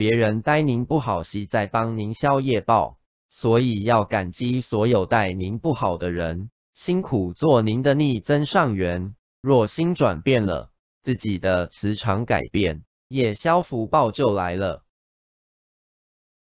别人待您不好时在帮您消业报。所以要感激所有待您不好的人。辛苦做您的逆增上缘。若心转变了自己的磁场改变也消福报就来了。